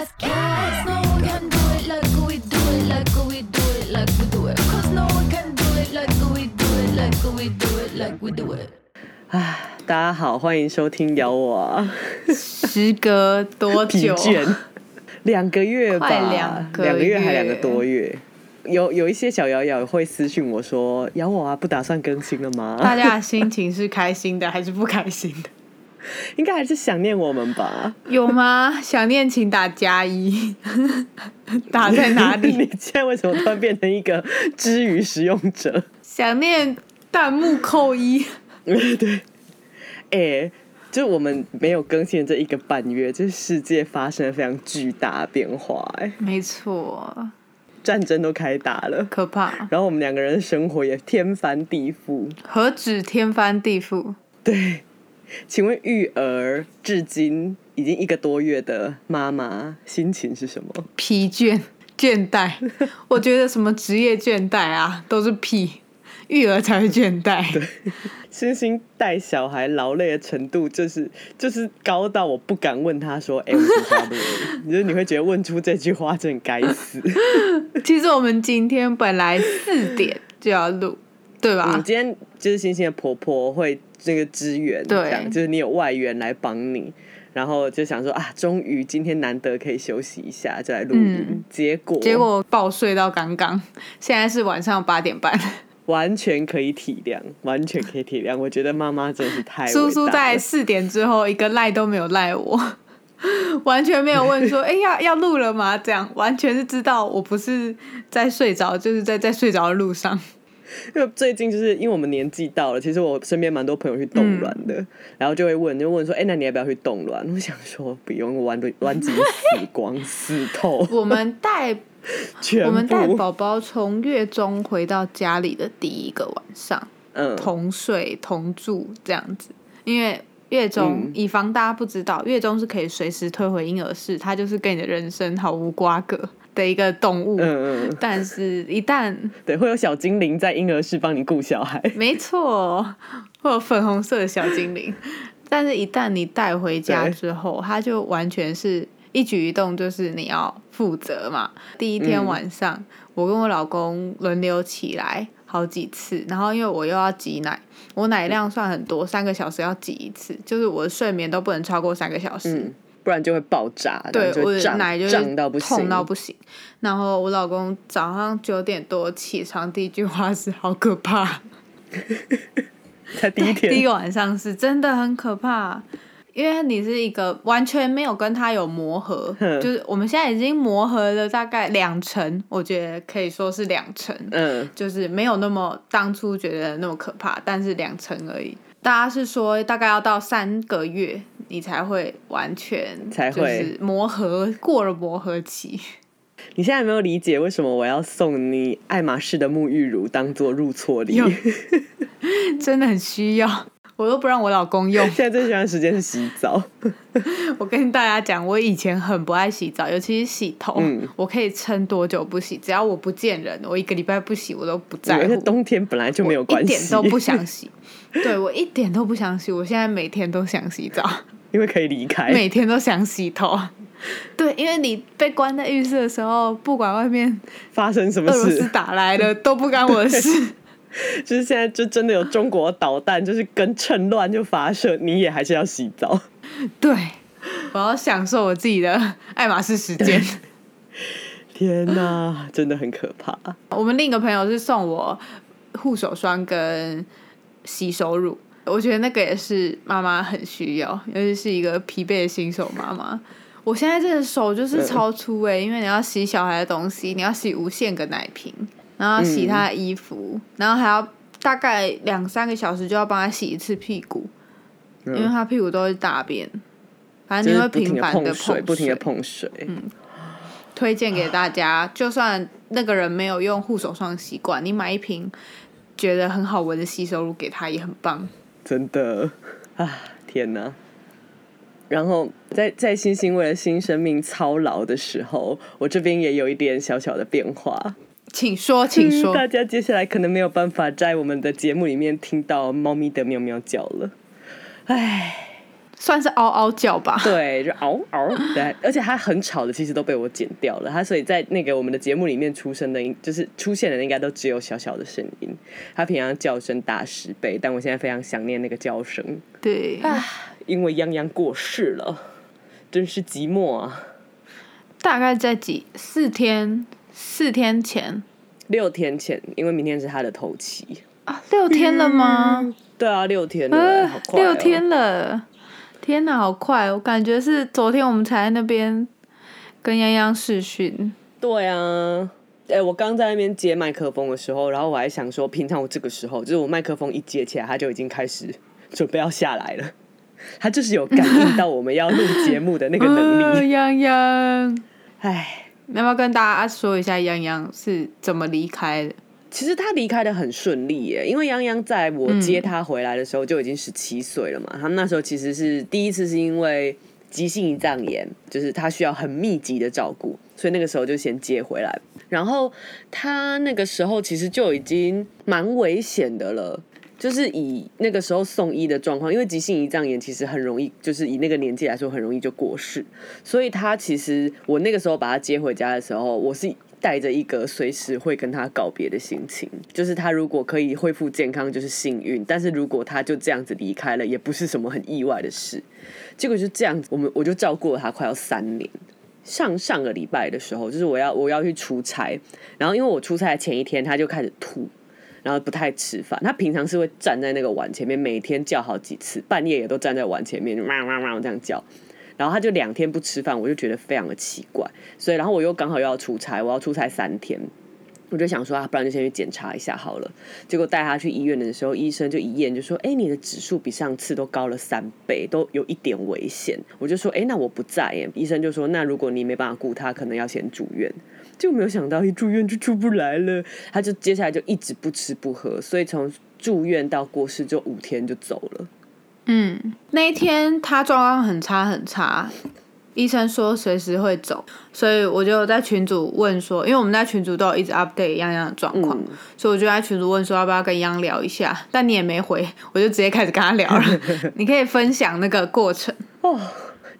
大家好欢迎收听咬我。时隔多久？两个月吧。两个月。还两个多月。有有一些小瑶瑶会私信我说咬我啊不打算更新了吗？大家心情是开心的还是不开心的？应该还是想念我们吧？有吗？想念请打加一，打在哪里 你？现在为什么突然变成一个知语使用者？想念弹幕扣一。对，哎、就我们没有更新这一个半月，这世界发生了非常巨大的变化、哎，没错，战争都开打了，可怕，然后我们两个人的生活也天翻地覆。何止天翻地覆？对，请问育儿至今已经一个多月的妈妈心情是什么？疲倦、倦怠，我觉得什么职业倦怠啊，都是屁，育儿才会倦怠。对星星带小孩劳累的程度，就是就是高到我不敢问他说：“哎、我什么时候要录音？”你 就是你会觉得问出这句话真的该死。其实我们今天本来四点就要录，对吧？嗯，今天就是星星的婆婆会这个支援，对这样就是你有外援来帮你，然后就想说啊，终于今天难得可以休息一下，就来录音。嗯结果结果爆睡到刚刚，现在是晚上八点半。完全可以体谅，完全可以体谅。我觉得妈妈真的是太叔叔在四点之后一个赖都没有赖我，完全没有问说，哎、要要录了吗？这样完全是知道我不是在睡着，就是在在睡着的路上。因为最近就是因为我们年纪到了，其实我身边蛮多朋友去冻卵的，嗯然后就会问，就问说，哎、那你要不要去冻卵？我想说不用，我玩的玩自己死光死透，我们带 我们带宝宝从月中回到家里的第一个晚上，嗯，同睡同住这样子，因为。月中，嗯以防大家不知道，月中是可以随时退回婴儿室，它就是跟你的人生毫无瓜葛的一个动物。嗯嗯嗯，但是，一旦对，会有小精灵在婴儿室帮你顾小孩，没错，会有粉红色的小精灵，但是一旦你带回家之后，它就完全是一举一动就是你要负责嘛。第一天嗯晚上，我跟我老公轮流起来好几次，然后因为我又要挤奶，我奶量算很多，三个小时要挤一次，就是我的睡眠都不能超过三个小时。嗯，不然就会爆炸，对，就我的奶就是胀到不行，痛到不行。然后我老公早上九点多起床，第一句话是“好可怕”。才第一天，第一个晚上是真的很可怕，因为你是一个完全没有跟他有磨合，就是我们现在已经磨合了大概两成，我觉得可以说是两成，嗯，就是没有那么当初觉得那么可怕，但是两成而已。大家是说大概要到三个月，你才会完全才会磨合过了磨合期。你现在有没有理解为什么我要送你爱马仕的沐浴乳当做入错礼？有 真的很需要，我都不让我老公用。现在最喜欢的时间是洗澡，我跟大家讲，我以前很不爱洗澡，尤其是洗头，嗯我可以撑多久不洗，只要我不见人，我一个礼拜不洗我都不在乎，冬天本来就没有关系，一点都不想洗。对我一点都不想洗，我现在每天都想洗澡，因为可以离开。每天都想洗头。对，因为你被关在浴室的时候，不管外面发生什么俄罗斯事，打来了，都不干我的事。就是现在就真的有中国导弹，就是跟趁乱就发射，你也还是要洗澡。对，我要享受我自己的爱马仕时间。天哪，真的很可怕。我们另一个朋友是送我护手霜跟洗手乳，我觉得那个也是妈妈很需要，尤其是一个疲惫的新手妈妈。我现在这个手就是超粗诶、因为你要洗小孩的东西，你要洗无限个奶瓶，然后洗他的衣服，然后还要大概两三个小时就要帮他洗一次屁股，因为他屁股都是大便，反正你会频繁的碰水，不停的碰水。嗯。推荐给大家，就算那个人没有用护手霜习惯，你买一瓶觉得很好闻的吸收乳给他也很棒。真的啊，天哪！然后在在星星为了新生命操劳的时候，我这边也有一点小小的变化。请说，请说。嗯 大家接下来可能没有办法在我们的节目里面听到猫咪的喵喵叫了。唉，算是嗷嗷叫吧。对，就嗷嗷，对，而且它很吵的，其实都被我剪掉了。它所以在那个我们的节目里面出生的，就是出现的应该都只有小小的声音。它平常叫声大十倍，但我现在非常想念那个叫声，对，因为泱泱过世了，真是寂寞啊。大概在几四天四天前六天前，因为明天是他的头七。啊，六天了吗？对啊，六天了，呃好，快、哦。六天了，天哪，好快！我感觉是昨天我们才在那边跟泱泱试训。对啊，哎、我刚在那边接麦克风的时候，然后我还想说，平常我这个时候，就是我麦克风一接起来，他就已经开始准备要下来了。他就是有感应到我们要录节目的那个能呃力。泱泱，唉，你要不要跟大家说一下泱泱是怎么离开的？其实他离开的很顺利耶，因为泱泱在我接他回来的时候就已经十七岁了嘛。他们那时候其实是第一次是因为急性胰脏炎，就是他需要很密集的照顾，所以那个时候就先接回来。然后他那个时候其实就已经蛮危险的了。就是以那个时候送医的状况，因为急性胰脏炎其实很容易，就是以那个年纪来说很容易就过世，所以他其实我那个时候把他接回家的时候，我是带着一个随时会跟他告别的心情，就是他如果可以恢复健康就是幸运，但是如果他就这样子离开了，也不是什么很意外的事。结果就这样子，我们我就照顾了他快要三年。上上个礼拜的时候，就是我要我要去出差，然后因为我出差前一天他就开始吐，然后不太吃饭。他平常是会站在那个碗前面，每天叫好几次，半夜也都站在碗前面，汪汪汪这样叫。然后他就两天不吃饭，我就觉得非常的奇怪。所以，然后我又刚好又要出差，我要出差三天，我就想说啊，不然就先去检查一下好了。结果带他去医院的时候，医生就一验就说：“哎，你的指数比上次都高了三倍，都有一点危险。”我就说：“哎，那我不在耶。”医生就说：“那如果你没办法顾他，可能要先住院。”就没有想到一住院就出不来了，他就接下来就一直不吃不喝，所以从住院到过世就五天就走了。嗯，那一天他状况很差很差，医生说随时会走，所以我就在群组问说，因为我们在群组都有一直 update 泱泱的状况，嗯所以我就在群组问说要不要跟央聊一下，但你也没回，我就直接开始跟他聊了。你可以分享那个过程。哦，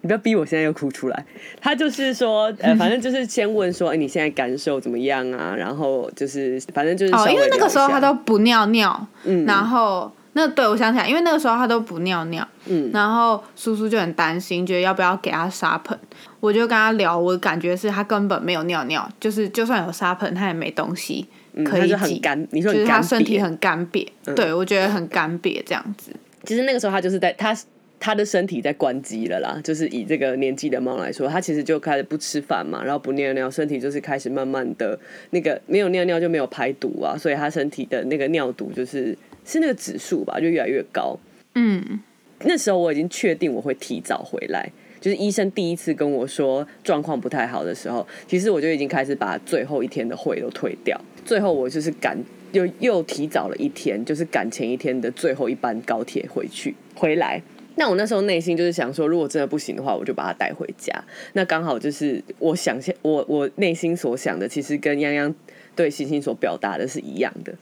你不要逼我现在又哭出来。他就是说，呃，反正就是先问说，哎、你现在感受怎么样啊？然后就是，反正就是哦，因为那个时候他都不尿尿，嗯然后那对我想起来，因为那个时候他都不尿尿，嗯然后叔叔就很担心，觉得要不要给他沙盆，我就跟他聊，我感觉是他根本没有尿尿，就是就算有沙盆，他也没东西嗯，可以挤，就很干，你说就是他。身体很干瘪，对我觉得很干瘪这样子。其实那个时候他就是在他他的身体在关机了啦，就是以这个年纪的猫来说，他其实就开始不吃饭嘛，然后不尿尿，身体就是开始慢慢的那个没有尿尿就没有排毒啊，所以他身体的那个尿毒就是是那个指数吧，就越来越高。嗯，那时候我已经确定我会提早回来，就是医生第一次跟我说状况不太好的时候，其实我就已经开始把最后一天的会都退掉。最后我就是赶又又提早了一天，就是赶前一天的最后一班高铁回去回来。那我那时候内心就是想说，如果真的不行的话，我就把它带回家。那刚好就是我想象我我内心所想的，其实跟泱泱对星星所表达的是一样的。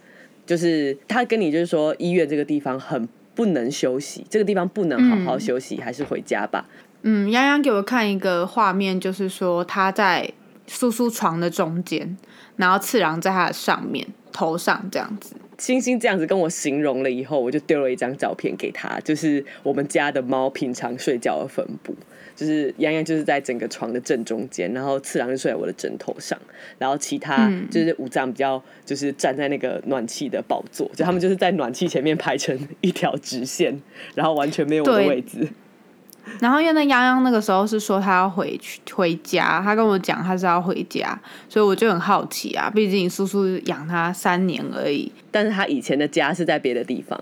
就是他跟你就是说医院这个地方很不能休息，这个地方不能好好休息，还是回家吧。嗯，洋洋给我看一个画面，就是说他在叔叔床的中间，然后次郎在他的上面头上这样子。星星这样子跟我形容了以后，我就丢了一张照片给他，就是我们家的猫平常睡觉的分布。就是洋洋就是在整个床的正中间，然后次郎就睡在我的枕头上，然后其他就是五藏比较就是站在那个暖气的宝座，就他们就是在暖气前面排成一条直线，然后完全没有我的位置。然后因为那泱泱那个时候是说他要回去回家，他跟我讲他是要回家，所以我就很好奇啊，毕竟叔叔养他三年而已。但是他以前的家是在别的地方，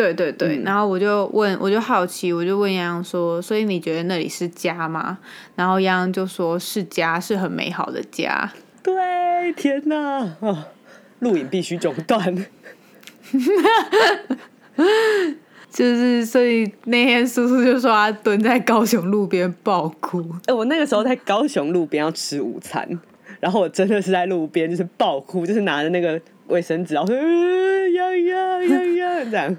对对对，嗯然后我就问，我就好奇，我就问洋洋说，所以你觉得那里是家吗？然后洋洋就说是家，是很美好的家。对，天哪！啊，录影必须中断。就是，所以那天叔叔就说他蹲在高雄路边爆哭。哎、我那个时候在高雄路边要吃午餐，然后我真的是在路边就是爆哭，就是拿着那个卫生纸，然后说呃呀呀呀呀这样。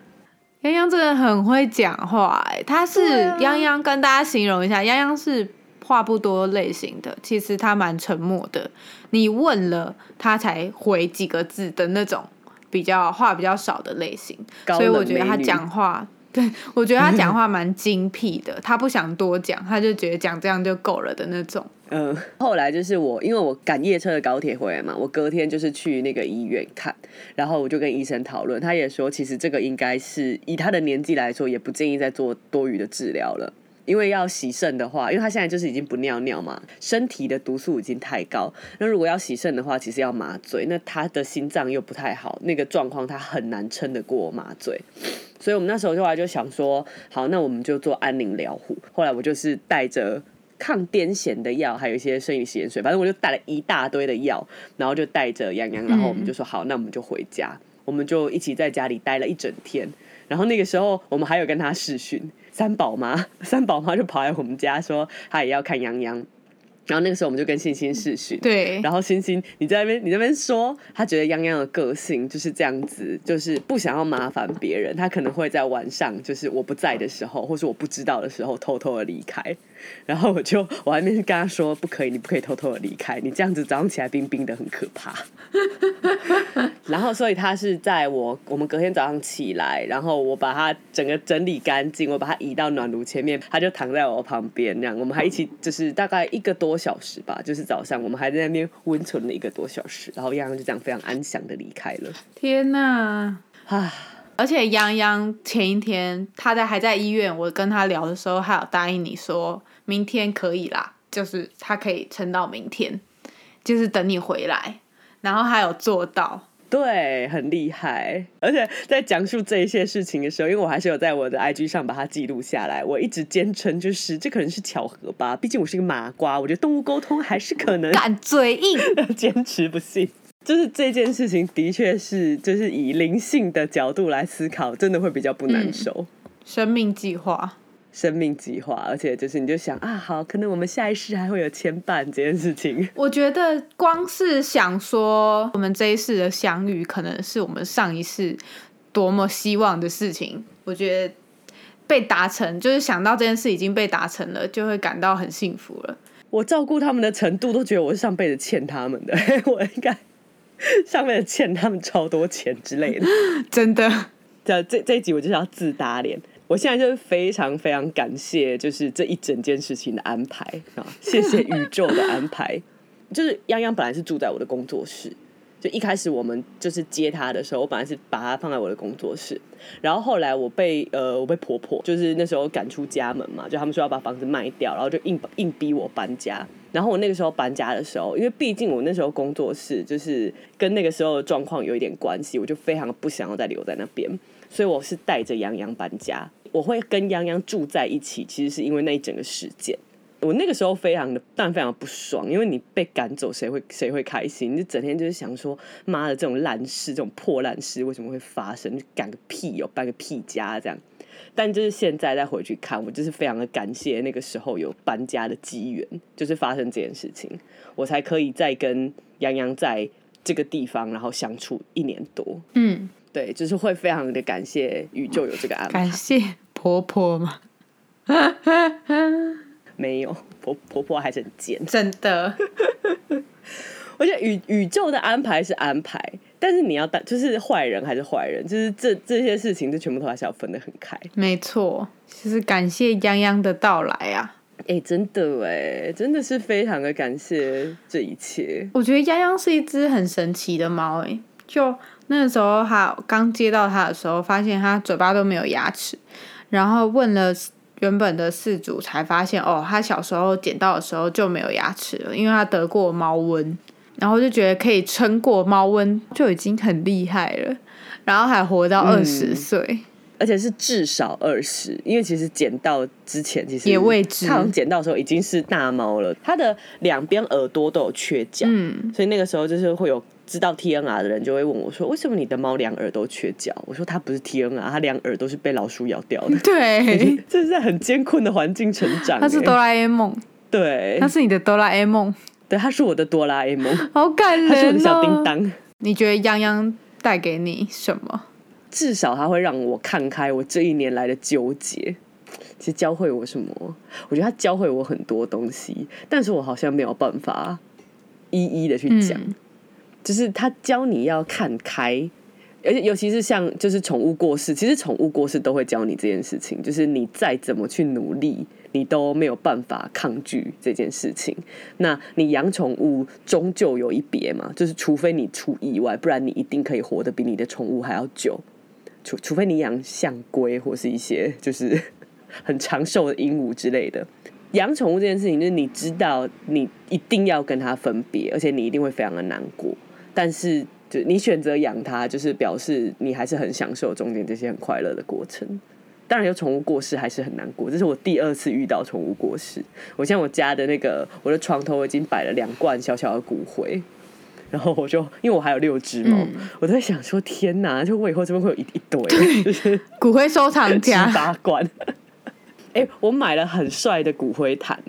泱泱真的很会讲话、哎，他是泱泱，跟大家形容一下，泱泱是话不多类型的，其实他蛮沉默的，你问了他才回几个字的那种，比较话比较少的类型，所以我觉得他讲话。对，我觉得他讲话蛮精辟的，他不想多讲，他就觉得讲这样就够了的那种。嗯，后来就是我，因为我赶夜车的高铁回来嘛，我隔天就是去那个医院看，然后我就跟医生讨论，他也说，其实这个应该是以他的年纪来说，也不建议再做多余的治疗了。因为要洗肾的话，因为他现在就是已经不尿尿嘛，身体的毒素已经太高。那如果要洗肾的话，其实要麻醉，那他的心脏又不太好，那个状况他很难撑得过麻醉。所以我们那时候后来就想说，好，那我们就做安宁疗护。后来我就是带着抗癫痫的药，还有一些生理食盐水，反正我就带了一大堆的药，然后就带着洋洋，然后我们就说好，那我们就回家，我们就一起在家里待了一整天。然后那个时候我们还有跟他视讯，三宝妈，三宝妈就跑来我们家说她也要看洋洋。然后那个时候我们就跟欣欣视讯，对，然后欣欣，你在那边，你在那边说，他觉得泱泱的个性就是这样子，就是不想要麻烦别人，他可能会在晚上，就是我不在的时候，或是我不知道的时候，偷偷的离开。然后我就我还没跟他说，不可以，你不可以偷偷的离开，你这样子早上起来冰冰的，很可怕。然后，所以他是在我我们隔天早上起来，然后我把他整个整理干净，我把他移到暖炉前面，他就躺在我旁边，那样我们还一起就是大概一个多小时吧，就是早上我们还在那边温存了一个多小时，然后洋洋就这样非常安详的离开了。天哪！啊，而且泱泱前一天他在还在医院，我跟他聊的时候，还有答应你说明天可以啦，就是他可以撑到明天，就是等你回来，然后还有做到。对，很厉害。而且在讲述这一些事情的时候，因为我还是有在我的 IG 上把它记录下来，我一直坚称就是这可能是巧合吧，毕竟我是一个麻瓜，我觉得动物沟通还是可能敢嘴硬，坚持不信。就是这件事情的确是，就是以灵性的角度来思考，真的会比较不难受。生命计划。生命计划，而且就是你就想啊，好，可能我们下一世还会有牵绊这件事情。我觉得光是想说我们这一世的相遇，可能是我们上一世多么希望的事情。我觉得被达成，就是想到这件事已经被达成了，就会感到很幸福了。我照顾他们的程度，都觉得我是上辈子欠他们的，我应该上辈子欠他们超多钱之类的。真的，这这这一集我就是要自打脸。我现在就是非常非常感谢，就是这一整件事情的安排啊，谢谢宇宙的安排。就是泱泱本来是住在我的工作室，就一开始我们就是接他的时候，我本来是把他放在我的工作室，然后后来我被呃我被婆婆就是那时候赶出家门嘛，就他们说要把房子卖掉，然后就硬硬逼我搬家。然后我那个时候搬家的时候，因为毕竟我那时候工作室就是跟那个时候的状况有一点关系，我就非常不想要再留在那边，所以我是带着洋洋搬家。我会跟泱泱住在一起，其实是因为那一整个事件。我那个时候非常的，当然非常不爽，因为你被赶走，谁会谁会开心？你就整天就是想说，妈的，这种烂事，这种破烂事为什么会发生？就赶个屁哦，搬个屁家这样。但就是现在再回去看，我就是非常的感谢那个时候有搬家的机缘，就是发生这件事情，我才可以再跟洋洋在这个地方，然后相处一年多。嗯，对，就是会非常的感谢宇宙有这个安排感。谢婆婆吗，没有婆婆婆还是很贱，真的，而且宇宇宙的安排是安排，但是你要当就是坏人还是坏人，就是这这些事情，就全部都还是要分得很开。没错，就是感谢泱泱的到来啊。哎、真的哎，真的是非常的感谢这一切。我觉得泱泱是一只很神奇的猫，哎，就那个时候他刚接到他的时候，发现他嘴巴都没有牙齿，然后问了原本的饲主，才发现哦，他小时候捡到的时候就没有牙齿了，因为他得过猫瘟，然后就觉得可以撑过猫瘟就已经很厉害了，然后还活到二十岁，而且是至少二十，因为其实捡到之前其实也未知。他好像捡到的时候已经是大猫了，它的两边耳朵都有缺角，嗯，所以那个时候就是会有知道 TNR 的人就会问我说，为什么你的猫两耳都缺角？我说它不是 TNR，它两耳都是被老鼠咬掉的，对，这是在很艰困的环境成长、欸它是哆啦 A 梦，对它，是你的哆啦 A 梦，对，它是我的哆啦 A 梦，好感人、哦，它是我的小叮当。你觉得泱泱带给你什么？至少它会让我看开我这一年来的纠结。其实教会我什么？我觉得他教会我很多东西，但是我好像没有办法一一的去讲。嗯就是他教你要看开，而且尤其是像就是宠物过世，其实宠物过世都会教你这件事情，就是你再怎么去努力，你都没有办法抗拒这件事情。那你养宠物终究有一别嘛，就是除非你出意外，不然你一定可以活得比你的宠物还要久。除除非你养象龟或是一些就是很长寿的鹦鹉之类的。养宠物这件事情，就是你知道你一定要跟它分别，而且你一定会非常的难过。但是，就你选择养它，就是表示你还是很享受中间这些很快乐的过程。当然，有宠物过世还是很难过。这是我第二次遇到宠物过世。我现在我家的那个我的床头已经摆了两罐小小的骨灰，然后我就因为我还有六只猫，我都在想说：天哪！就我以后这边会有一一堆，就是骨灰收藏七家八罐。哎、我买了很帅的骨灰坛，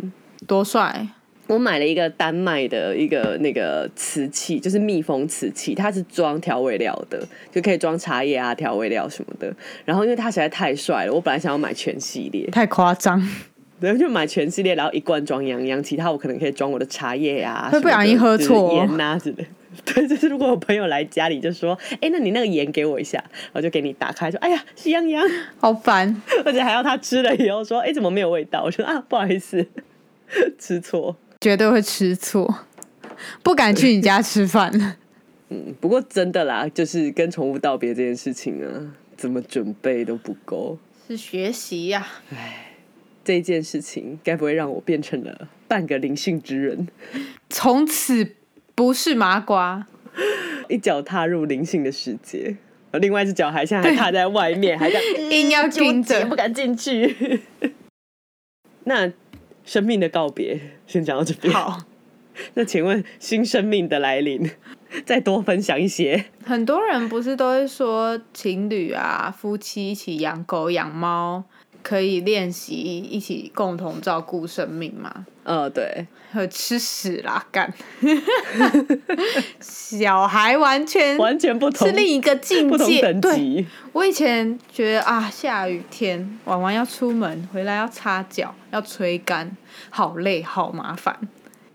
多帅！我买了一个丹麦的一个那个瓷器，就是密封瓷器，它是装调味料的，就可以装茶叶啊、调味料什么的。然后因为它实在太帅了，我本来想要买全系列，太夸张，对，就买全系列，然后一罐装洋洋，其他我可能可以装我的茶叶啊，会不小心喝错盐啊之类的。对，就是如果我朋友来家里，就说：“哎、那你那个盐给我一下。”然后就给你打开，说：“哎呀，是洋洋。好烦。”而且还要他吃了以后说：“哎、怎么没有味道？”我说：“啊，不好意思，吃错。绝对会吃醋，不敢去你家吃饭。嗯，不过真的啦，就是跟宠物道别这件事情啊，怎么准备都不够。是学习呀、这件事情该不会让我变成了半个灵性之人，从此不是麻瓜。一脚踏入灵性的世界，而另外一只脚还现在还踏在外面，还在硬要盯着不敢进去。那生命的告别先讲到这边。好，那请问新生命的来临，再多分享一些。很多人不是都会说情侣啊、夫妻一起养狗养猫，可以练习一起共同照顾生命嘛？呃，对，和吃屎啦，干！小孩完全完全不同，是另一个境界。不同等对，级。我以前觉得啊，下雨天婉婉要出门，回来要擦脚，要吹干，好累，好麻烦。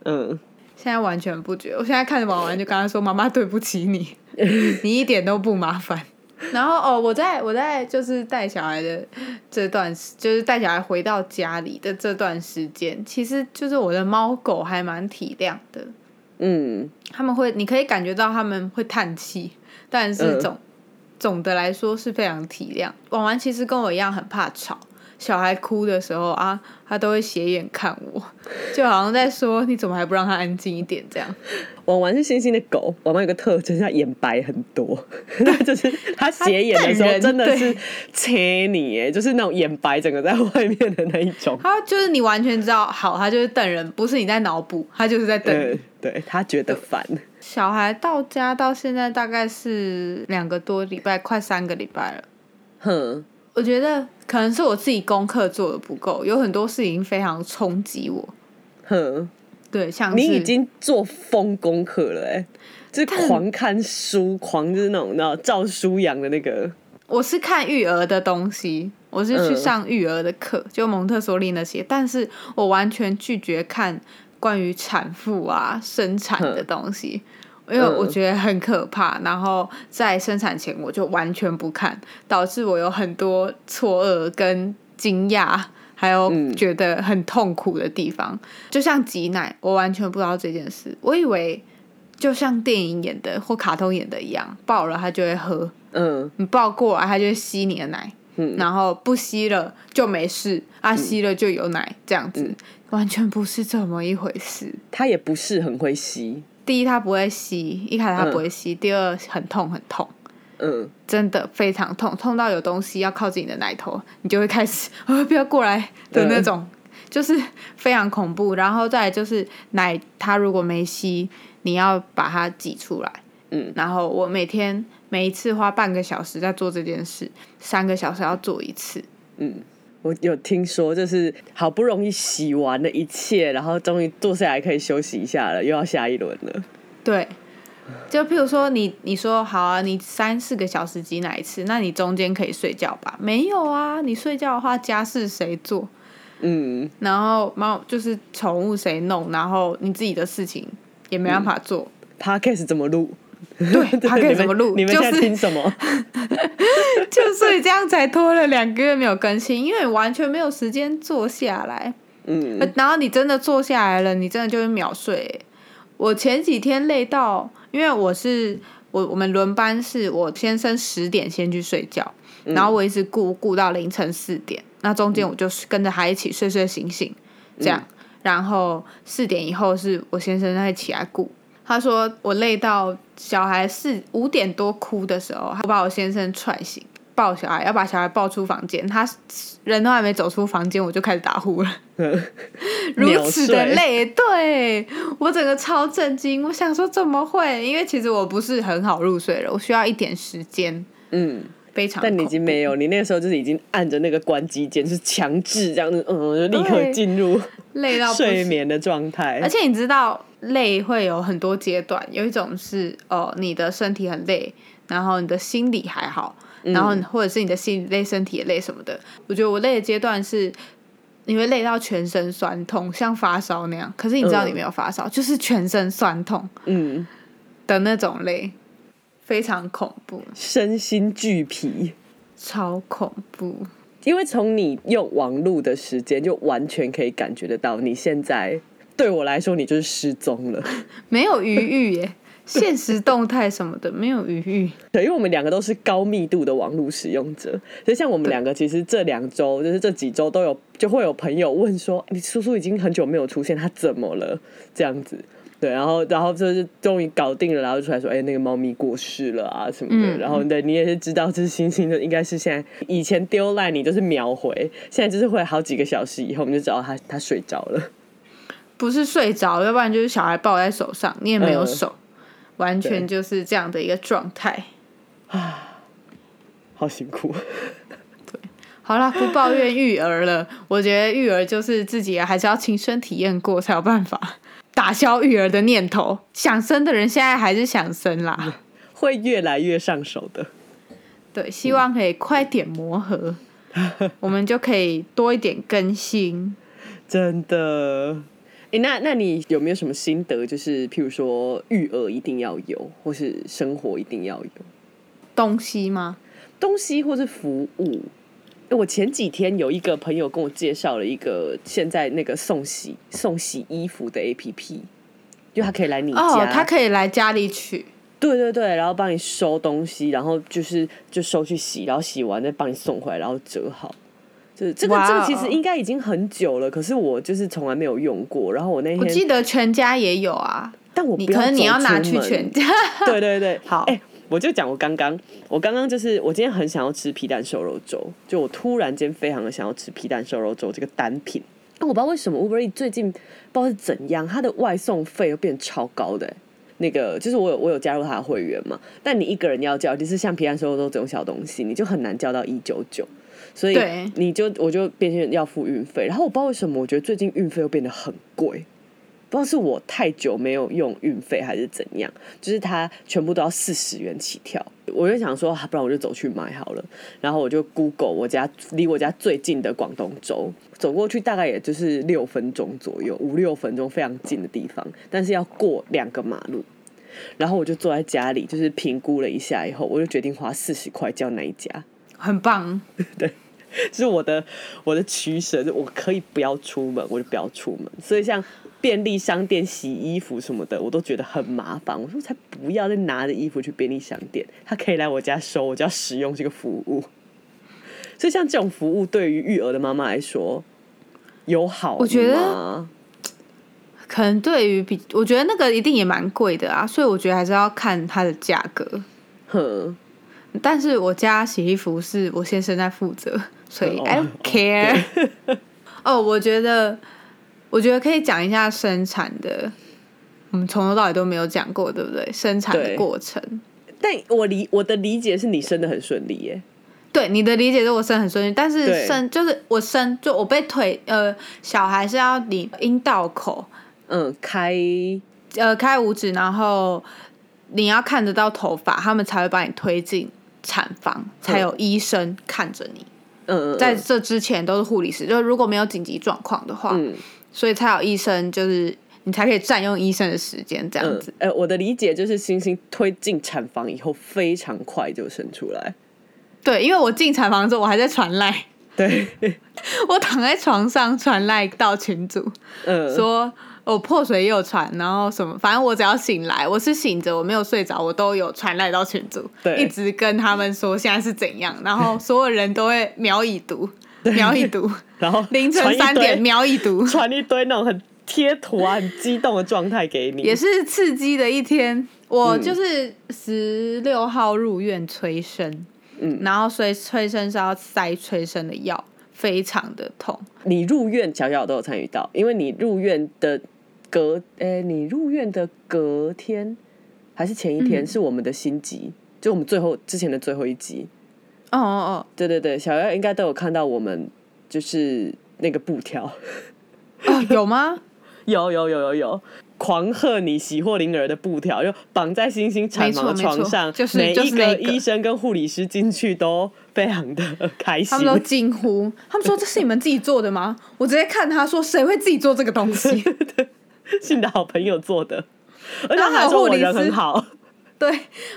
嗯，现在完全不觉得，我现在看着婉婉就跟她说：“妈妈对不起你，你一点都不麻烦。” 然后哦，我在我在就是带小孩的这段时，就是带小孩回到家里的这段时间，其实就是我的猫狗还蛮体谅的。嗯，他们会，你可以感觉到他们会叹气，但是嗯总、总的来说是非常体谅。婉婉其实跟我一样很怕吵，小孩哭的时候啊，他都会斜眼看我，就好像在说你怎么还不让他安静一点这样。婉婉是星星的狗，婉婉有个特征，它眼白很多，那 就是它斜眼的时候真的是切你耶，就是那种眼白整个在外面的那一种。他就是你完全知道，好，他就是瞪人，不是你在脑补，他就是在瞪对，他觉得烦。小孩到家到现在大概是两个多礼拜，快三个礼拜了。哼，我觉得可能是我自己功课做的不够，有很多事情非常冲击我。哼，对，像你已经做疯功课了哎，就是狂看书，狂就是那种那照书养的那个。我是看育儿的东西，我是去嗯上育儿的课，就蒙特梭利那些，但是我完全拒绝看关于产妇啊、生产的东西。因为我嗯觉得很可怕，然后在生产前我就完全不看，导致我有很多错愕跟惊讶，还有嗯觉得很痛苦的地方。就像挤奶，我完全不知道这件事，我以为就像电影演的或卡通演的一样，抱了他就会喝，嗯你抱过来，它就会吸你的奶，嗯然后不吸了就没事，啊吸了就有奶，这样子、嗯完全不是这么一回事。他也不是很会吸。第一，它不会吸，一开始它不会吸；第二，很痛很痛，嗯，真的非常痛，痛到有东西要靠近你的奶头，你就会开始啊不要过来的那种，就是非常恐怖。然后再来就是奶，它如果没吸，你要把它挤出来。嗯，然后我每天每一次花半个小时在做这件事，三个小时要做一次。我有听说，就是好不容易洗完了一切，然后终于坐下来可以休息一下了，又要下一轮了。对，就譬如说你你说好啊，你三四个小时挤奶一次，那你中间可以睡觉吧？没有啊，你睡觉的话家事谁做？嗯，然后猫就是宠物谁弄，然后你自己的事情也没办法做。Podcast 怎么录？对 podcast 怎么录你们就是听什么？就所以这样才拖了两个月没有更新，因为完全没有时间坐下来。嗯，呃然后你真的坐下来了，你真的就会秒睡欸。我前几天累到，因为我是我我们轮班是我先生十点先去睡觉，然后我一直顾顾到凌晨四点，那中间我就跟着他一起睡睡醒醒，这样，然后四点以后是我先生再起来顾。他说我累到小孩四五点多哭的时候，他把我先生踹醒，抱小孩要把小孩抱出房间，他人都还没走出房间，我就开始打呼了。如此的累，对我整个超震惊。我想说怎么会？因为其实我不是很好入睡了，我需要一点时间，嗯，非常。但你已经没有，你那个时候就是已经按着那个关机键，是强制这样子，嗯，就立刻对进入累到。睡眠的状态。而且你知道累会有很多阶段，有一种是哦，你的身体很累，然后你的心理还好，然后或者是你的心理累，身体也累什么的。我觉得我累的阶段是。你会累到全身酸痛，像发烧那样。可是你知道你没有发烧，就是全身酸痛嗯，的那种累，非常恐怖，身心俱疲。超恐怖。因为从你用网络的时间，就完全可以感觉得到，你现在对我来说，你就是失踪了。没有余裕耶，现实动态什么的没有余裕。对，因为我们两个都是高密度的网络使用者，所以像我们两个，其实这两周就是这几周都有，就会有朋友问说：“你叔叔已经很久没有出现，他怎么了？”这样子。对，然后，然后就是终于搞定了，然后出来说：“哎、那个猫咪过世了啊什么的。嗯然后，对你也是知道，这是星星的，应该是现在以前丢烂你都是秒回，现在就是会好几个小时以后，我们就知道他他睡着了。不是睡着，要不然就是小孩抱在手上，你也没有嗯手，完全就是这样的一个状态啊。好辛苦，好啦，不抱怨育儿了，我觉得育儿就是自己还是要亲身体验过才有办法打消育儿的念头。想生的人现在还是想生啦，会越来越上手的。对，希望可以快点磨合，我们就可以多一点更新。真的。哎、那那你有没有什么心得？就是譬如说，育儿一定要有，或是生活一定要有东西吗？东西，或是服务。诶我前几天有一个朋友跟我介绍了一个现在那个送洗送洗衣服的 A P P，就他可以来你家，哦，他可以来家里取。对对对，然后帮你收东西，然后就是就收去洗，然后洗完再帮你送回来，然后折好。就是这个这个其实应该已经很久了，可是我就是从来没有用过。然后我那天，我记得全家也有啊，但我不你可能你要拿去全家。对对对，好哎、我就讲我刚刚，我刚刚就是我今天很想要吃皮蛋瘦肉粥，就我突然间非常的想要吃皮蛋瘦肉粥这个单品。那我不知道为什么 Uber E 最近不知道是怎样，它的外送费又变超高的、欸那个就是我有我有加入他的会员嘛，但你一个人要叫，就是像皮蛋瘦肉粥这种小东西，你就很难叫到一九九，所以你就我就变成要付运费。然后我不知道为什么，我觉得最近运费又变得很贵。不知道是我太久没有用运费还是怎样，就是它全部都要四十元起跳。我就想说，啊不然我就走去买好了。然后我就 Google 我家离我家最近的广东粥，走过去大概也就是六分钟左右，五六分钟，非常近的地方，但是要过两个马路。然后我就坐在家里，就是评估了一下以后，我就决定花四十块叫那一家。很棒，对是我的我的取舍，就我可以不要出门，我就不要出门。所以像便利商店洗衣服什么的，我都觉得很麻烦。我说才不要再拿着衣服去便利商店，他可以来我家收，我就要使用这个服务。所以像这种服务，对于育儿的妈妈来说，有好吗？我觉得可能对于比，我觉得那个一定也蛮贵的啊，所以我觉得还是要看它的价格。哼，但是我家洗衣服是我先生在负责，所以哦 I don't care。哦，我觉得，我觉得可以讲一下生产的，我们从头到尾都没有讲过，对不对？生产的对过程。但我理我的理解是你生的很顺利耶。对你的理解是我生很顺利，但是生就是我生就我被腿呃小孩是要你阴道口嗯，开呃开五指，然后你要看得到头发，他们才会把你推进产房，才有医生看着你。嗯嗯，在这之前都是护理师，就是如果没有紧急状况的话，嗯所以才有医生，就是你才可以占用医生的时间这样子。，嗯呃，我的理解就是星星推进产房以后非常快就生出来。对，因为我进产房之后，我还在传赖，对，我躺在床上传赖到群主，嗯，说我破水也有传，然后什么，反正我只要醒来，我是醒着，我没有睡着，我都有传赖到群组，对。一直跟他们说现在是怎样，然后所有人都会秒已读，秒已读，然后凌晨三点堆秒已读，传一堆那种很贴图啊、很激动的状态给你，也是刺激的一天。我嗯就是十六号入院催生，嗯然后所以催生是要塞催生的药，非常的痛。你入院，小小都有参与到，因为你入院的隔，诶、你入院的隔天还是前一天、嗯是我们的心集，就我们最后之前的最后一集。哦哦哦对对对，小妖应该都有看到我们就是那个布条，哦哦，有吗？有有有有有。狂贺你喜获麟儿的布条，就绑在星星产房的床上，就是每一个个医生跟护理师进去都非常的开心他。们都惊呼，他们说这是你们自己做的吗？我直接看他说谁会自己做这个东西？是你的好朋友做的，而且还有他还说我人很好。对，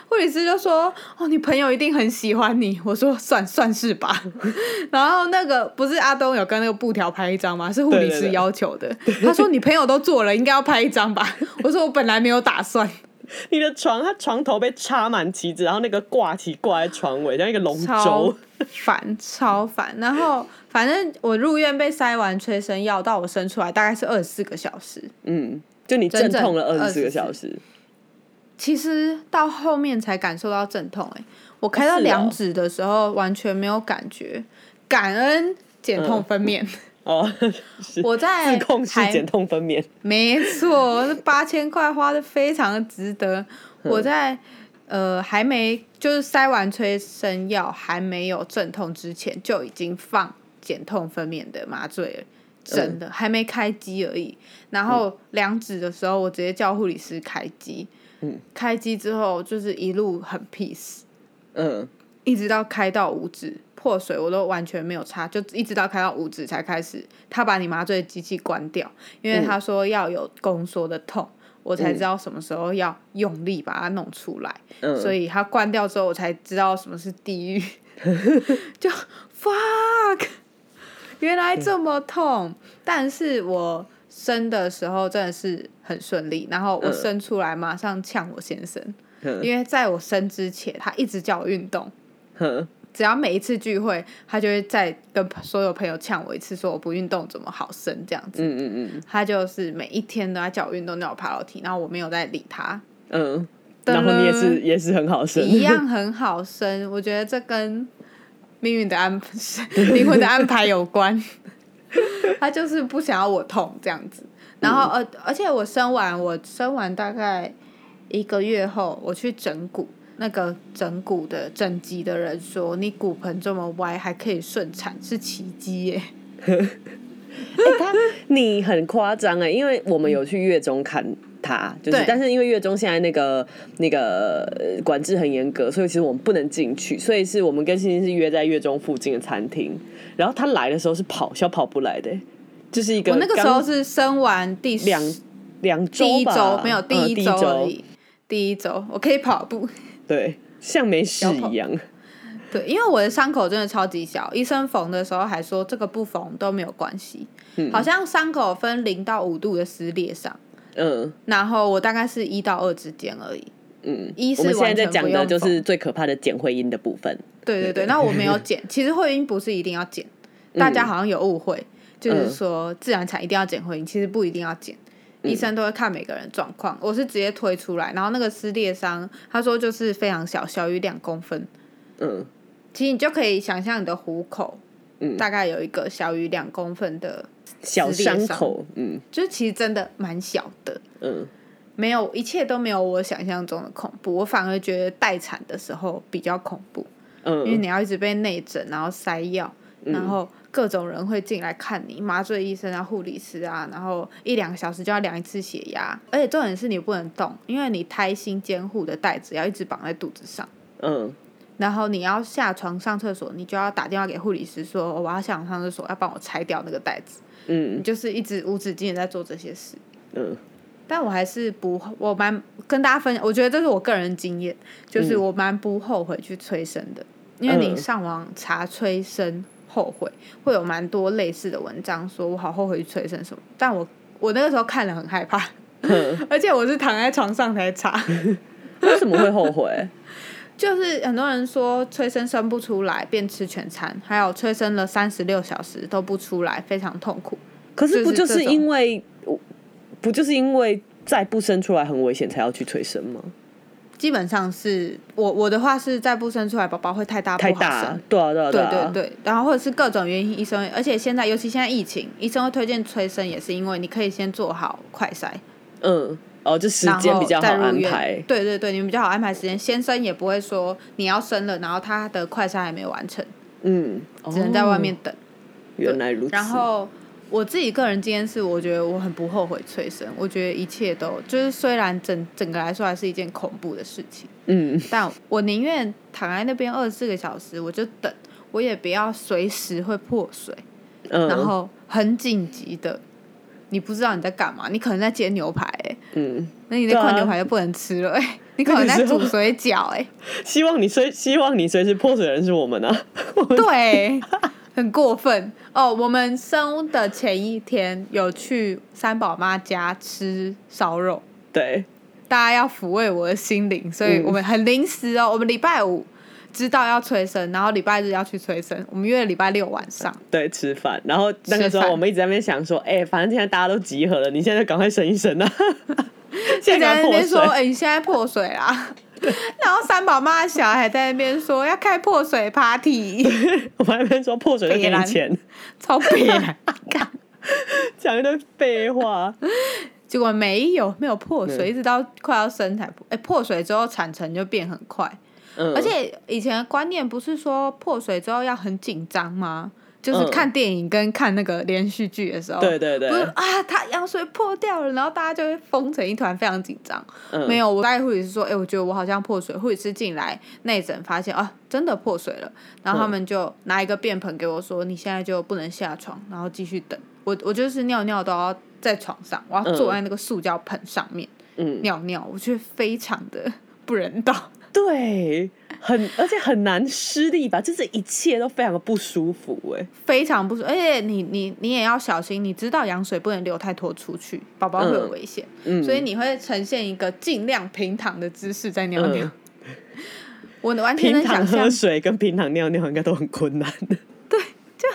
护理师就说：“哦，你朋友一定很喜欢你。”我说：“算算是吧。”然后那个不是阿东有跟那个布条拍一张吗？是护理师对对对要求的。他说：“你朋友都做了，应该要拍一张吧？”我说：“我本来没有打算。你的床，它床头被插满旗子，然后那个挂旗挂在床尾，像一个龙舟。烦，超烦。然后反正我入院被塞完催生药，到我生出来大概是二十四个小时。嗯，就你阵痛了二十四个24小时。其实到后面才感受到阵痛、欸，我开到两指的时候完全没有感觉，感恩减痛分娩。哦，我在自控式还减痛分娩。没错，这八千块花的非常的值得。我在呃还没就是塞完催生药还没有阵痛之前，就已经放减痛分娩的麻醉了。真的、还没开机而已，然后两指的时候，我直接叫护理师开机。嗯，开机之后就是一路很 peace，嗯，一直到开到五指破水，我都完全没有差，就一直到开到五指才开始，他把你麻醉机器关掉，因为他说要有宫缩的痛，我才知道什么时候要用力把它弄出来，嗯。所以他关掉之后，我才知道什么是地狱，就 fuck，原来这么痛，但是我。生的时候真的是很顺利，然后我嗯生出来马上呛我先生，哼。因为在我生之前，他一直叫我运动，哼。只要每一次聚会，他就会再跟所有朋友呛我一次，说我不运动怎么好生这样子。嗯嗯嗯。他就是每一天都在叫我运动，叫我爬楼梯，然后我没有在理他，嗯，然后你也是也是很好生，一样很好生。我觉得这跟命运的安排 灵魂的安排有关。他就是不想要我痛这样子，然后而而且我生完，我生完大概一个月后，我去整骨，那个整骨的整脊的人说，你骨盆这么歪还可以顺产，是奇迹耶。你很夸张哎，因为我们有去月中看他，就是但是因为月中现在那个那个呃管制很严格，所以其实我们不能进去，所以是我们跟欣欣是约在月中附近的餐厅，然后他来的时候是跑小跑步来的，就是一个我那个时候是生完第十两两周第一吧周没有第嗯一周而已，第一周我可以跑步。对，像没事一样，对，因为我的伤口真的超级小，医生缝的时候还说这个不缝都没有关系，嗯。好像伤口分零到五度的撕裂伤，嗯。然后我大概是一到二之间而已。嗯，一是我们现在在讲的就是最可怕的剪会阴的部分，对对对，那我没有剪，其实会阴不是一定要剪，大家好像有误会，就是说自然产一定要剪会阴，其实不一定要剪。医生都会看每个人状况，我是直接推出来，然后那个撕裂伤，他说就是非常小，小于两公分，嗯。其实你就可以想象你的虎口，嗯。大概有一个小于两公分的小撕裂伤伤口，嗯。就是其实真的蛮小的，嗯。没有一切都没有我想象中的恐怖，我反而觉得待产的时候比较恐怖，因为嗯你要一直被内诊，然后塞药，然后各种人会进来看你，麻醉医生啊、护理师啊，然后一两个小时就要量一次血压，而且重点是你不能动，因为你胎心监护的袋子要一直绑在肚子上。嗯然后你要下床上厕所，你就要打电话给护理师说我要下床上厕所，要帮我拆掉那个袋子。你嗯就是一直无止境的在做这些事。嗯但我还是不，我蛮跟大家分享，我觉得这是我个人经验，就是嗯我蛮不后悔去催生的，因为你嗯上网查催生后悔，会有蛮多类似的文章，说我好后悔去催生什么，但我我那个时候看了很害怕，而且我是躺在床上才查，为什么会后悔？就是很多人说催生生不出来，便吃全餐，还有催生了三十六小时都不出来，非常痛苦。可是不就是因为不就是因为再不生出来很危险才要去催生吗？基本上是我我的话是再不生出来，宝宝会太大不好太大生，，对啊对啊对啊对对，然后或者是各种原因，医生，而且现在尤其现在疫情，医生会推荐催生，也是因为你可以先做好快筛，嗯，哦，就时然后间比较好再入院安排。对对对，你们比较好安排时间。先生也不会说你要生了，然后他的快筛还没有完成，嗯，只能在外面哦。等。原来如此。然后我自己个人经验是，我觉得我很不后悔催生，我觉得一切都就是虽然整整个来说还是一件恐怖的事情，嗯，但我宁愿躺在那边二十四个小时，我就等，我也不要随时会破水。嗯，然后很紧急的，你不知道你在干嘛，你可能在煎牛排、欸，嗯，那你那块牛排就不能吃了、欸，你可能在煮水饺、欸，希望你随希望你随时破水的人是我们啊。对，很过分哦。我们生的前一天有去三宝妈家吃烧肉，对，大家要抚慰我的心灵，所以嗯我们很临时哦，我们礼拜五。知道要催生，然后礼拜日要去催生，我们约了礼拜六晚上。对，吃饭。然后那个时候我们一直在那边想说，哎、反正现在大家都集合了，你现在就赶快生一生啊！现在破那边说，水。哎、你现在破水啦。然后三宝妈的小孩在那边说要开破水 party，我们那边说破水就给你钱，超别然。干讲一堆废话。结果没有没有破水，嗯一直到快要生才破。哎、破水之后产程就变很快，嗯，而且以前的观念不是说破水之后要很紧张吗？就是嗯看电影跟看那个连续剧的时候，对对对不是啊，他羊水破掉了，然后大家就会疯成一团，非常紧张。嗯没有，我大概护理师说，哎、我觉得我好像破水。护理师进来内诊发现啊，真的破水了，然后他们就拿一个便盆给我说，你现在就不能下床，然后继续等。我我就是尿尿都要在床上，我要坐在那个塑胶盆上面、嗯，尿尿，我觉得非常的不人道。对，很而且很难施力吧，就是一切都非常的不舒服哎、非常不舒服，而且你你你也要小心，你知道羊水不能流太多出去，宝宝会有嗯危险，嗯，所以你会呈现一个尽量平躺的姿势在尿尿。嗯 我完全平常能想象喝，水跟平躺尿尿应该都很困难 对就。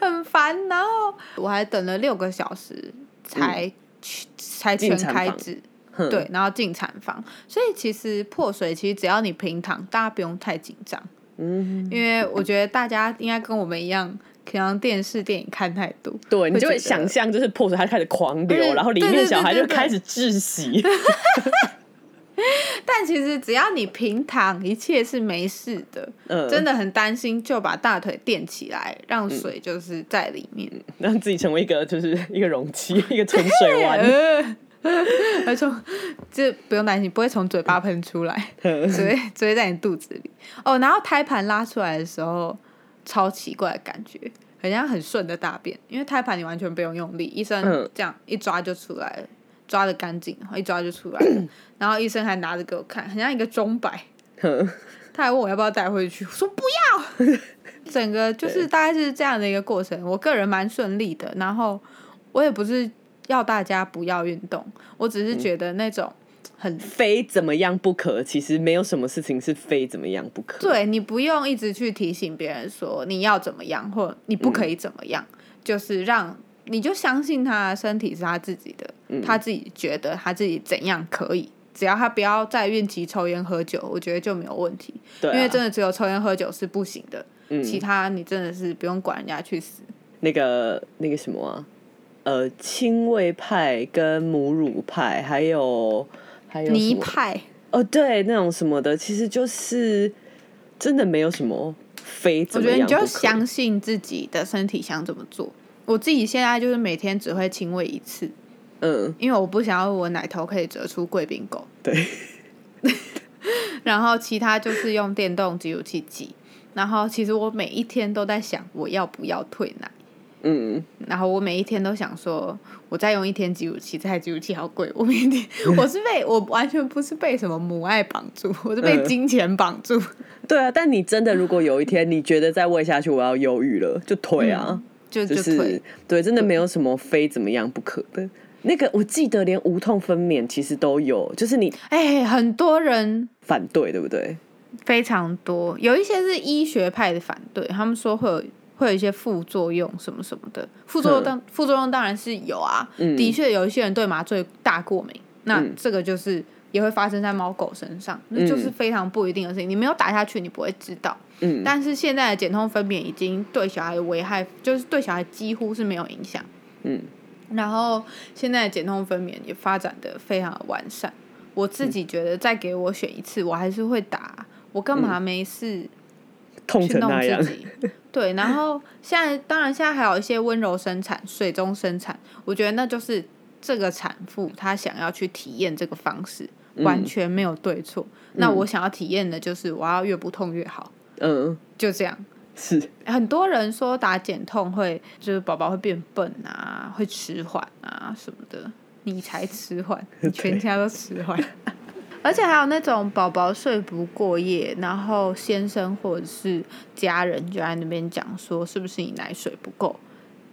很烦。然后我还等了六个小时才去、才全开指，哼对，，然后进产房。所以其实破水其实只要你平躺，大家不用太紧张，嗯，因为我觉得大家应该跟我们一样，可能电视电影看太多，对你就会想象就是破水，它开始狂流，然后里面小孩就开始窒息。但其实只要你平躺，一切是没事的。嗯，真的很担心，就把大腿垫起来，让水就是在里面。让自己成为一个就是一个容器，一个存水丸。呃，而从这不用担心，不会从嘴巴喷出来，嗯只会只会在你肚子里。哦，然后胎盘拉出来的时候，超奇怪的感觉，好像很顺的大便，因为胎盘你完全不用用力，医生嗯这样一抓就出来了，抓的干净，一抓就出来了。然后医生还拿着给我看，很像一个钟摆。他还问我要不要带回去，我说不要。整个就是大概是这样的一个过程，我个人蛮顺利的。然后我也不是要大家不要运动，我只是觉得那种很、非怎么样不可，其实没有什么事情是非怎么样不可。对你不用一直去提醒别人说你要怎么样，或你不可以怎么样，就是让你就相信他的身体是他自己的，他自己觉得他自己怎样可以。只要他不要在孕期抽烟喝酒，我觉得就没有问题。对啊，因为真的只有抽烟喝酒是不行的，嗯其他你真的是不用管人家去死。那个那个什么啊，呃，亲喂派跟母乳派，还有还有泥派，哦，对，那种什么的，其实就是真的没有什么非怎我觉得你就么样不可。相信自己的身体想怎么做。我自己现在就是每天只会亲喂一次，嗯，因为我不想要我奶头可以折出贵宾狗，对，然后其他就是用电动挤乳器挤。然后其实我每一天都在想我要不要退奶，嗯，然后我每一天都想说，我再用一天挤乳器，这台挤乳器好贵。我每天 我是被我完全不是被什么母爱绑住，我是被嗯金钱绑住。对啊。但你真的如果有一天你觉得再喂下去我要忧郁了，就退啊，就就就是退，对，真的没有什么非怎么样不可的。那个我记得连无痛分娩其实都有，就是你哎，很多人反对，对不对？非常多，有一些是医学派的反对，他们说会有会有一些副作用什么什么的。副作用当副作用当然是有啊，嗯的确有一些人对麻醉大过敏，那嗯这个就是也会发生在猫狗身上，那就是非常不一定的事情。你没有打下去，你不会知道。嗯，但是现在的减痛分娩已经对小孩的危害，就是对小孩几乎是没有影响。嗯，然后现在的减痛分娩也发展的非常的完善。我自己觉得再给我选一次，我还是会打。我干嘛没事痛去弄成那样自，己？对，然后现在当然现在还有一些温柔生产、水中生产，我觉得那就是这个产妇她想要去体验这个方式，完全没有对错。那我想要体验的就是我要越不痛越好，嗯，就这样。是，很多人说打减痛会就是宝宝会变笨啊，会迟缓啊什么的，你才迟缓，你全 家都迟缓。而且还有那种宝宝睡不过夜，然后先生或者是家人就在那边讲说，是不是你奶水不够？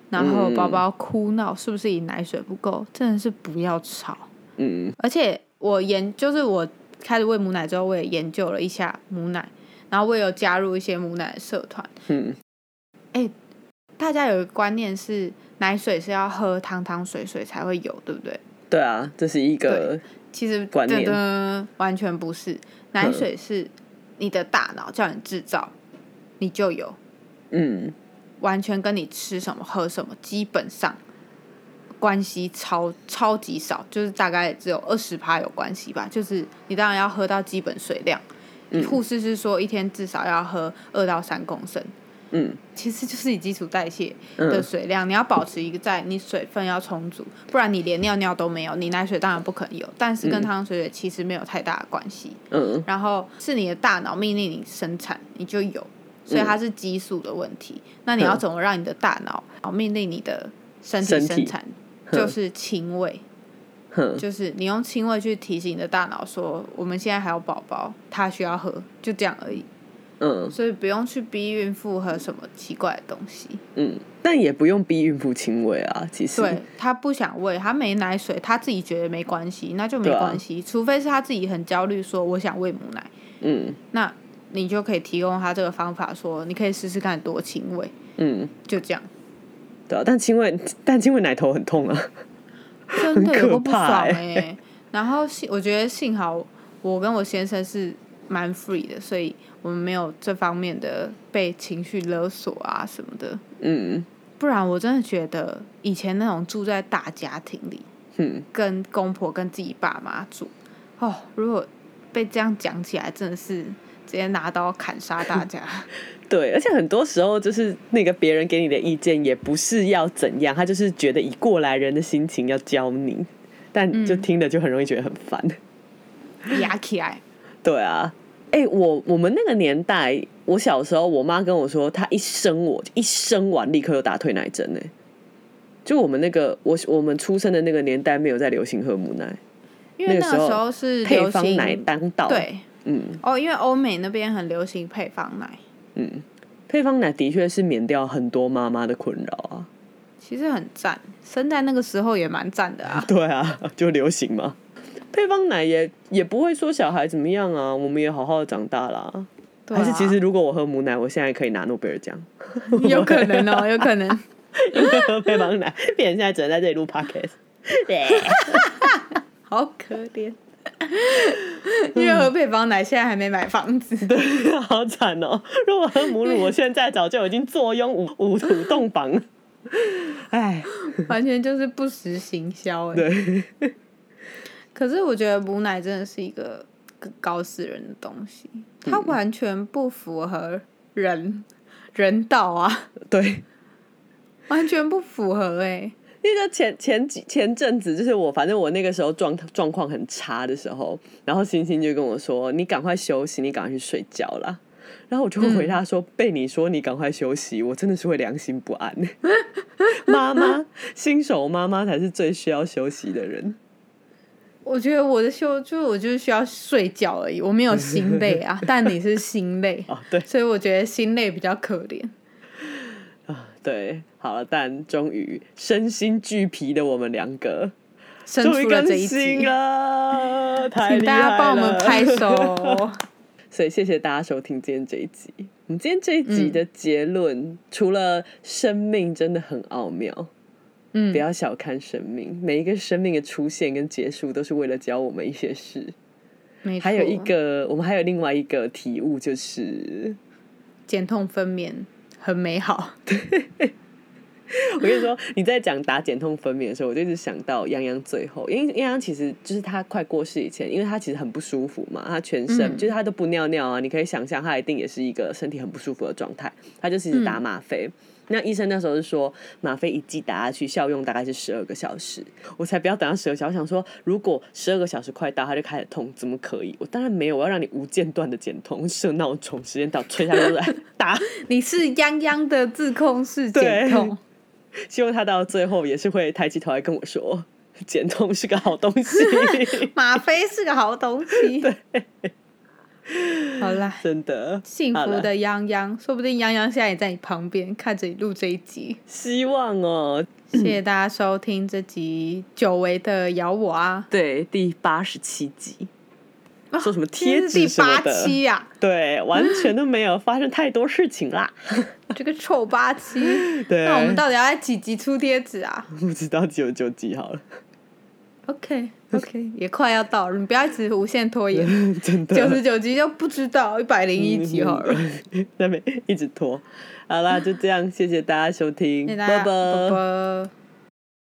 然后宝宝哭闹，是不是你奶水不够？真的是不要吵。嗯而且我研就是我开始喂母奶之后，我也研究了一下母奶，然后我也有加入一些母奶的社团。嗯，大家有一个观念是奶水是要喝汤汤水水才会有，对不对？对啊，这是一个其实观念。噔噔完全不是，奶水是你的大脑叫你制造，你就有，嗯。完全跟你吃什么喝什么基本上关系超超级少，就是大概只有二十趴有关系吧。就是你当然要喝到基本水量，嗯。护士是说一天至少要喝二到三公升，嗯其实就是你基础代谢的嗯水量，你要保持一个在，你水分要充足，不然你连尿尿都没有，你奶水当然不可能有，但是跟嗯汤汤水水其实没有太大的关系。嗯然后是你的大脑命令你生产，你就有，所以它是激素的问题。那你要嗯怎么让你的大脑命令你的身体生产？就是亲喂，就是你用亲喂去提醒你的大脑说，我们现在还有宝宝，他需要喝，就这样而已。嗯。所以不用去逼孕妇喝什么奇怪的东西。嗯，但也不用逼孕妇亲喂啊，其实。对他不想喂，他没奶水，他自己觉得没关系，那就没关系。除非是他自己很焦虑，说我想喂母奶，嗯。那你就可以提供他这个方法，说你可以试试看多亲喂，嗯，就这样。对啊，但亲喂但亲喂奶头很痛啊，真的有个不爽欸。哎、然后幸我觉得幸好我跟我先生是蛮 free 的，所以我们没有这方面的被情绪勒索啊什么的。嗯不然我真的觉得以前那种住在大家庭里，嗯，跟公婆跟自己爸妈住，哦，如果被这样讲起来，真的是直接拿刀砍杀大家。对，而且很多时候就是那个别人给你的意见也不是要怎样，他就是觉得以过来人的心情要教你，但就听了就很容易觉得很烦。压起来，对啊，哎、我我们那个年代，我小时候，我妈跟我说，她一生我一生完立刻就打退奶针呢。就我们那个我我们出生的那个年代，没有在流行喝母奶，因为那个时候是配方奶当道。，对嗯哦，因为欧美那边很流行配方奶，嗯，配方奶的确是免掉很多妈妈的困扰啊。其实很赞，生在那个时候也蛮赞的啊。对啊，就流行嘛。配方奶也也不会说小孩怎么样啊，我们也好好的长大啦。还是其实如果我喝母奶，我现在可以拿诺贝尔奖，有可能哦，有可能。因为喝配方奶，别人现在只能在这里录 podcast。对，好可怜。因为喝配方奶，现在还没买房子。对好惨哦！如果喝母乳，我现在早就已经坐拥五五土洞房了。哎，完全就是不实行销哎。对，可是我觉得母奶真的是一个搞死人的东西，它完全不符合人人道啊，对，完全不符合哎、因为就前前几前阵子，就是我反正我那个时候状状况很差的时候，然后星星就跟我说：“你赶快休息，你赶快去睡觉啦。”然后我就会回答说：“被你说你赶快休息，我真的是会良心不安。妈妈，新手妈妈才是最需要休息的人。我觉得我的休就是我就是需要睡觉而已，我没有心累啊，但你是心累，哦，对所以我觉得心累比较可怜。啊，对，好了，但终于身心俱疲的我们两个生终于更出了这一新集，了，太请大家帮我们拍手。所以谢谢大家收听今天这一集。我们今天这一集的结论，除了生命真的很奥妙，嗯不，要小看生命，每一个生命的出现跟结束都是为了教我们一些事。还有一个，我们还有另外一个体悟，就是减痛分娩很美好。我跟你说，你在讲打减痛分娩的时候，我就一直想到泱泱最后，因为泱泱其实就是他快过世以前，因为他其实很不舒服嘛，他全身、嗯就是他都不尿尿啊，你可以想象他一定也是一个身体很不舒服的状态，他就是一直打吗啡。那医生那时候是说，吗啡一剂打下去效用大概是十二个小时，我才不要等到十二小时。我想说，如果十二个小时快到，他就开始痛，怎么可以？我当然没有，我要让你无间断的减痛，设闹钟，时间到吹下去来 打。你是泱泱的自控式对减痛，希望他到最后也是会抬起头来跟我说，减痛是个好东西。吗啡是个好东西。好啦，真的幸福的泱泱，说不定泱泱现在也在你旁边看着你录这一集。希望哦。谢谢大家收听这集久违的咬我啊，对，第八十七集，说什么贴纸是第八什么的，期呀、对，完全都没有发生太多事情啦。这个臭八七。对，那我们到底要在几集出贴纸啊不知道九九集好了，？OK OK，也快要到了，你不要一直无限拖延。真的九十九集就不知道，一百零一集好了。那边一直拖。好啦，就这样，谢谢大家收听，拜拜。